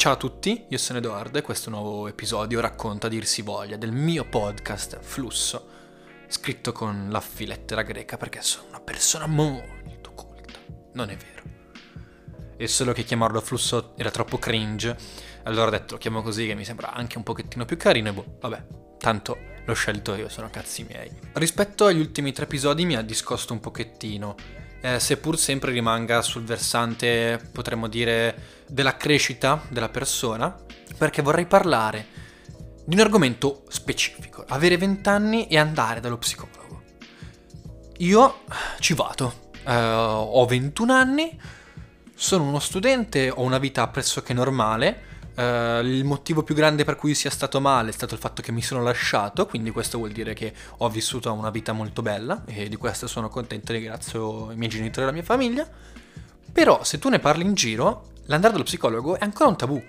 Ciao a tutti, io sono Edoardo e questo nuovo episodio racconta dir si voglia del mio podcast Flusso, scritto con la filettera greca perché sono una persona molto colta. Non è vero. E solo che chiamarlo Flusso era troppo cringe, allora ho detto lo chiamo così che mi sembra anche un pochettino più carino e boh, vabbè, tanto l'ho scelto io, sono cazzi miei. Rispetto agli ultimi tre episodi mi ha discosto un pochettino eh, seppur sempre rimanga sul versante, potremmo dire, della crescita della persona, perché vorrei parlare di un argomento specifico, avere 20 anni e andare dallo psicologo. Io ci vado, eh, ho 21 anni, sono uno studente, ho una vita pressoché normale, Uh, il motivo più grande per cui sia stato male è stato il fatto che mi sono lasciato, quindi questo vuol dire che ho vissuto una vita molto bella e di questo sono contento e ringrazio i miei genitori e la mia famiglia. Però se tu ne parli in giro, l'andare dallo psicologo è ancora un tabù.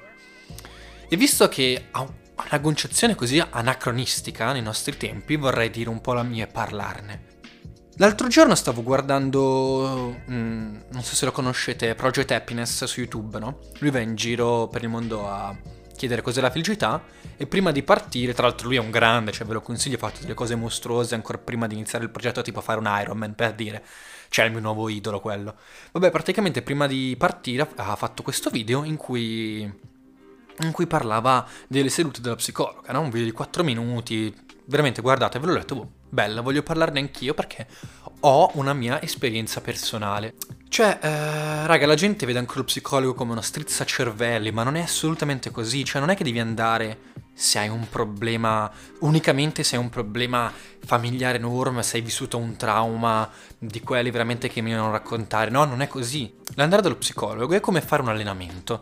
E visto che ha una concezione così anacronistica nei nostri tempi, vorrei dire un po' la mia e parlarne. L'altro giorno stavo guardando, mm, non so se lo conoscete, Project Happiness su YouTube, no? Lui va in giro per il mondo a chiedere cos'è la felicità e prima di partire, tra l'altro lui è un grande, cioè ve lo consiglio, ha fatto delle cose mostruose ancora prima di iniziare il progetto, tipo fare un Ironman per dire, cioè il mio nuovo idolo quello. Vabbè, praticamente prima di partire ha fatto questo video in cui, in cui parlava delle sedute della psicologa, no? Un video di 4 minuti, veramente guardate, ve l'ho letto, boh bella, voglio parlarne anch'io perché ho una mia esperienza personale. Cioè, eh, raga, la gente vede anche lo psicologo come una strizza cervelli, ma non è assolutamente così. Cioè, non è che devi andare se hai un problema, unicamente se hai un problema familiare enorme, se hai vissuto un trauma di quelli veramente che mi devono raccontare. No, non è così. L'andare dallo psicologo è come fare un allenamento.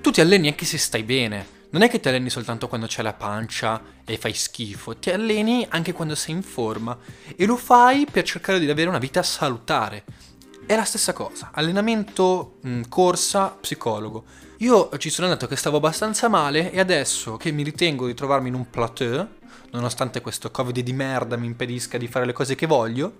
Tu ti alleni anche se stai bene. Non è che ti alleni soltanto quando c'è la pancia e fai schifo, ti alleni anche quando sei in forma e lo fai per cercare di avere una vita salutare. È la stessa cosa, allenamento, mh, corsa, psicologo. Io ci sono andato che stavo abbastanza male e adesso che mi ritengo di trovarmi in un plateau, nonostante questo covid di merda mi impedisca di fare le cose che voglio,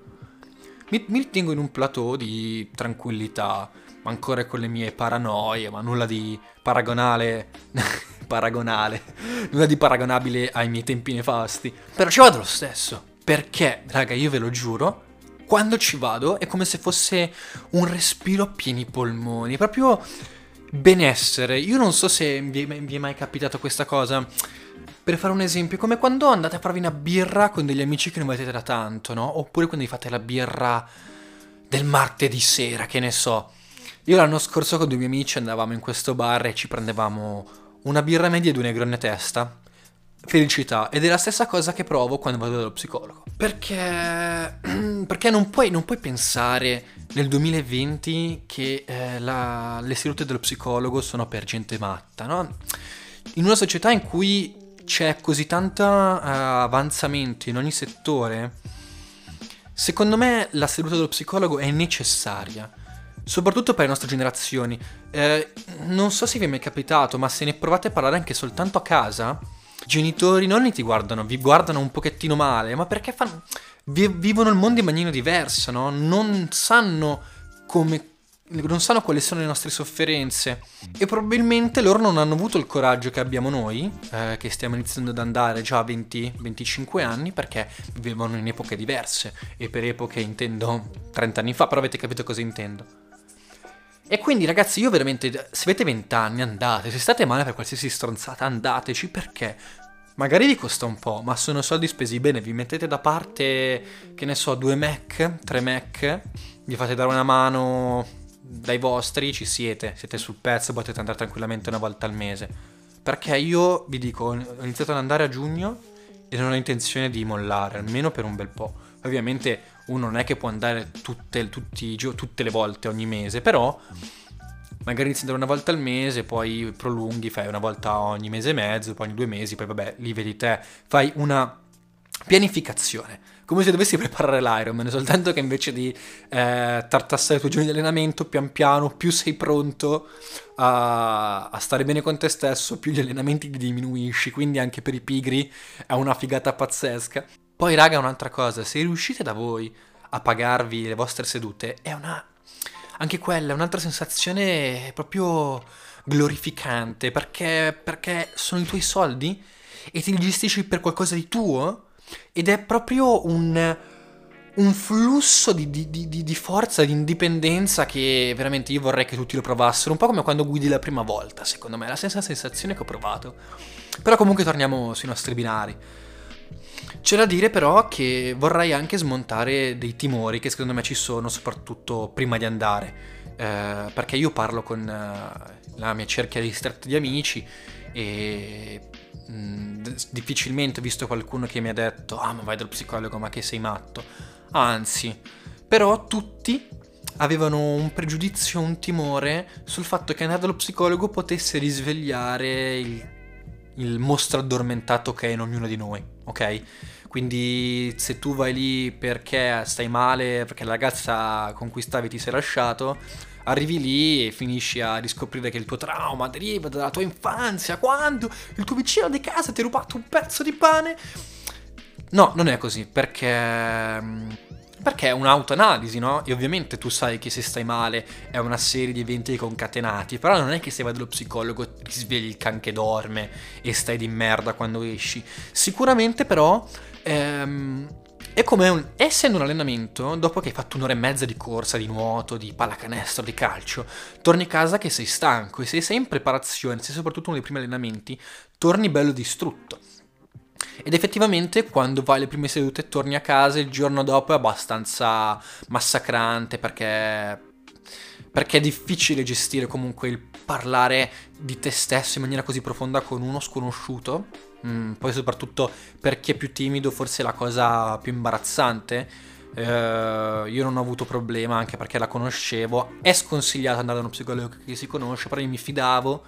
mi, mi ritengo in un plateau di tranquillità, ancora con le mie paranoie, ma nulla di paragonale paragonale, nulla di paragonabile ai miei tempi nefasti. Però ci vado lo stesso, perché, raga, io ve lo giuro, quando ci vado è come se fosse un respiro a pieni polmoni, proprio benessere. Io non so se vi è, mai capitato questa cosa. Per fare un esempio, come quando andate a farvi una birra con degli amici che non vedete da tanto, no? Oppure quando vi fate la birra del martedì sera, che ne so. Io l'anno scorso con due miei amici andavamo in questo bar e ci prendevamo una birra media di un negrone testa, felicità. Ed è la stessa cosa che provo quando vado dallo psicologo. Perché, perché non, puoi, non puoi pensare nel 2020 che eh, la, le sedute dello psicologo sono per gente matta, no? In una società in cui c'è così tanto uh, avanzamento in ogni settore, secondo me la seduta dello psicologo è necessaria soprattutto per le nostre generazioni. Eh, non so se vi è mai capitato, ma se ne provate a parlare anche soltanto a casa, i genitori non ti guardano, vi guardano un pochettino male, ma perché fanno, vi, vivono il mondo in maniera diversa, no? Non sanno come non sanno quali sono le nostre sofferenze e probabilmente loro non hanno avuto il coraggio che abbiamo noi, eh, che stiamo iniziando ad andare già a 20-25 anni, perché vivevano in epoche diverse e per epoche intendo 30 anni fa, però avete capito cosa intendo. E quindi ragazzi io veramente, se avete 20 anni andate, se state male per qualsiasi stronzata andateci. Perché? Magari vi costa un po', ma sono soldi spesi bene, vi mettete da parte, che ne so, due Mac, tre Mac, vi fate dare una mano dai vostri, ci siete, siete sul pezzo, potete andare tranquillamente una volta al mese. Perché io vi dico, ho iniziato ad andare a giugno e non ho intenzione di mollare, almeno per un bel po'. Ovviamente uno non è che può andare tutte, tutti, tutte le volte ogni mese, però magari inizi ad andare una volta al mese, poi prolunghi, fai una volta ogni mese e mezzo, poi ogni due mesi, poi vabbè, lì vedi te, fai una pianificazione. Come se dovessi preparare l'Ironman, soltanto che invece di eh, tartassare i tuoi giorni di allenamento, pian piano, più sei pronto a, a, stare bene con te stesso, più gli allenamenti li diminuisci, quindi anche per i pigri è una figata pazzesca. Poi, raga, un'altra cosa, se riuscite da voi a pagarvi le vostre sedute, è una... Anche quella è un'altra sensazione proprio glorificante, perché, perché sono i tuoi soldi e ti gestisci per qualcosa di tuo ed è proprio un, un flusso di, di, di, di, forza, di indipendenza che veramente io vorrei che tutti lo provassero, un po' come quando guidi la prima volta, secondo me, è la stessa sensazione che ho provato. Però comunque torniamo sui nostri binari. C'è da dire però che vorrei anche smontare dei timori che secondo me ci sono, soprattutto prima di andare. Eh, perché io parlo con eh, la mia cerchia ristretta di amici e mh, mm, difficilmente ho visto qualcuno che mi ha detto ah ma vai dal psicologo ma che sei matto. Anzi, però tutti avevano un pregiudizio, un timore sul fatto che andare dallo psicologo potesse risvegliare il, il mostro addormentato che è in ognuno di noi, ok? Quindi se tu vai lì perché stai male, perché la ragazza con cui stavi ti sei lasciato, arrivi lì e finisci a riscoprire che il tuo trauma deriva dalla tua infanzia, quando il tuo vicino di casa ti ha rubato un pezzo di pane. No, non è così, perché perché è un'autoanalisi, no? E ovviamente tu sai che se stai male è una serie di eventi concatenati, però non è che se vai dallo psicologo ti svegli il can che dorme e stai di merda quando esci. Sicuramente però ehm, è come un, essendo un allenamento, dopo che hai fatto un'ora e mezza di corsa, di nuoto, di pallacanestro, di calcio, torni a casa che sei stanco e se sei in preparazione, se soprattutto uno dei primi allenamenti, torni bello distrutto. Ed effettivamente quando vai alle prime sedute e torni a casa il giorno dopo è abbastanza massacrante perché perché è difficile gestire comunque il parlare di te stesso in maniera così profonda con uno sconosciuto. Mm, poi soprattutto per chi è più timido forse è la cosa più imbarazzante. Uh, io non ho avuto problema anche perché la conoscevo. È sconsigliato andare da uno psicologo che si conosce, però io mi fidavo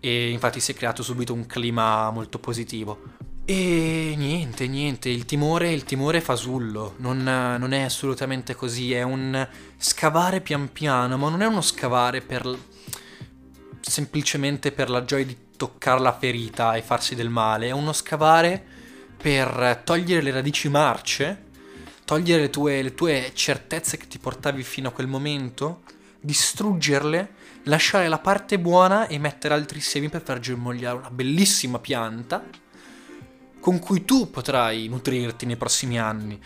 e infatti si è creato subito un clima molto positivo. E niente, niente, il timore, il timore fasullo, non, non, è assolutamente così, è un scavare pian piano, ma non è uno scavare per semplicemente per la gioia di toccare la ferita e farsi del male, è uno scavare per togliere le radici marce, togliere le tue, le tue certezze che ti portavi fino a quel momento, distruggerle, lasciare la parte buona e mettere altri semi per far germogliare una bellissima pianta con cui tu potrai nutrirti nei prossimi anni.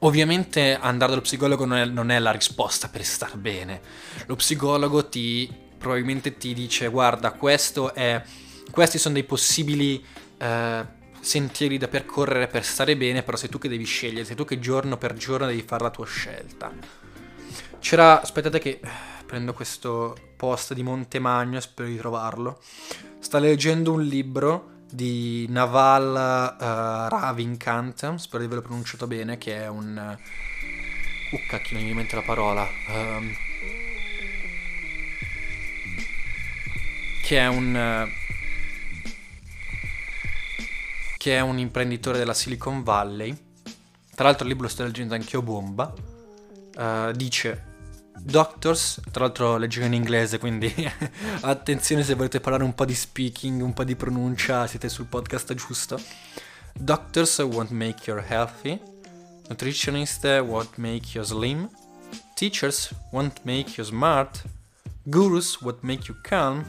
Ovviamente andare dallo psicologo non è, non è la risposta per star bene. Lo psicologo ti probabilmente ti dice guarda questo è, questi sono dei possibili eh, sentieri da percorrere per stare bene, però sei tu che devi scegliere, sei tu che giorno per giorno devi fare la tua scelta. C'era, aspettate che prendo questo post di Montemagno, spero di trovarlo. Sta leggendo un libro di Naval uh, Ravikant, spero di averlo pronunciato bene, che è un... Uh, cacchio, non mi viene la parola. Um, che è un... che è un imprenditore della Silicon Valley. Tra l'altro il libro lo sto leggendo anch'io bomba. Uh, dice Doctors, tra l'altro leggo in inglese, quindi attenzione se volete parlare un po' di speaking, un po' di pronuncia, siete sul podcast giusto. Doctors won't make you healthy, nutritionists won't make you slim, teachers won't make you smart, gurus won't make you calm,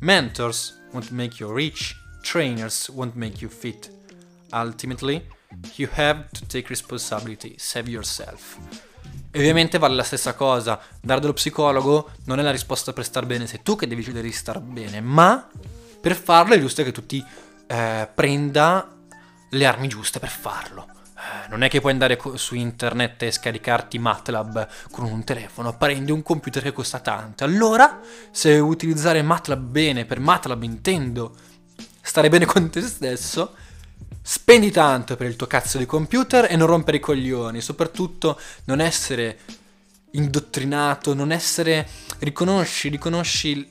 mentors won't make you rich, trainers won't make you fit. Ultimately, you have to take responsibility, save yourself. E ovviamente vale la stessa cosa, dare dello psicologo non è la risposta per star bene, sei tu che devi decidere di star bene, ma per farlo è giusto che tu ti eh, prenda le armi giuste per farlo. Eh, non è che puoi andare su internet e scaricarti MATLAB con un telefono, prendi un computer che costa tanto. Allora, se utilizzare MATLAB bene, per MATLAB intendo stare bene con te stesso, Spendi tanto per il tuo cazzo di computer e non rompere i coglioni, soprattutto non essere indottrinato, non essere... riconosci, riconosci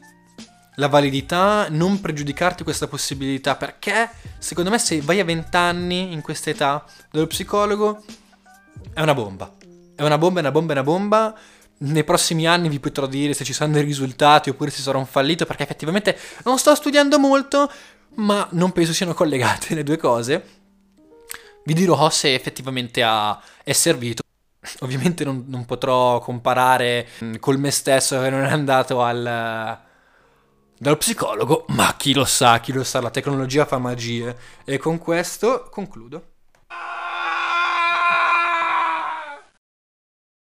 la validità, non pregiudicarti questa possibilità, perché secondo me se vai a 20 anni in questa età dallo psicologo è una bomba. È una bomba, è una bomba, è una bomba. Nei prossimi anni vi potrò dire se ci saranno dei risultati oppure se sarò un fallito, perché effettivamente non sto studiando molto, ma non penso siano collegate le due cose. Vi dirò se effettivamente ha, è servito. Ovviamente non, non, potrò comparare mm, col me stesso che non è andato al, dallo psicologo, ma chi lo sa, chi lo sa, la tecnologia fa magie. E con questo concludo.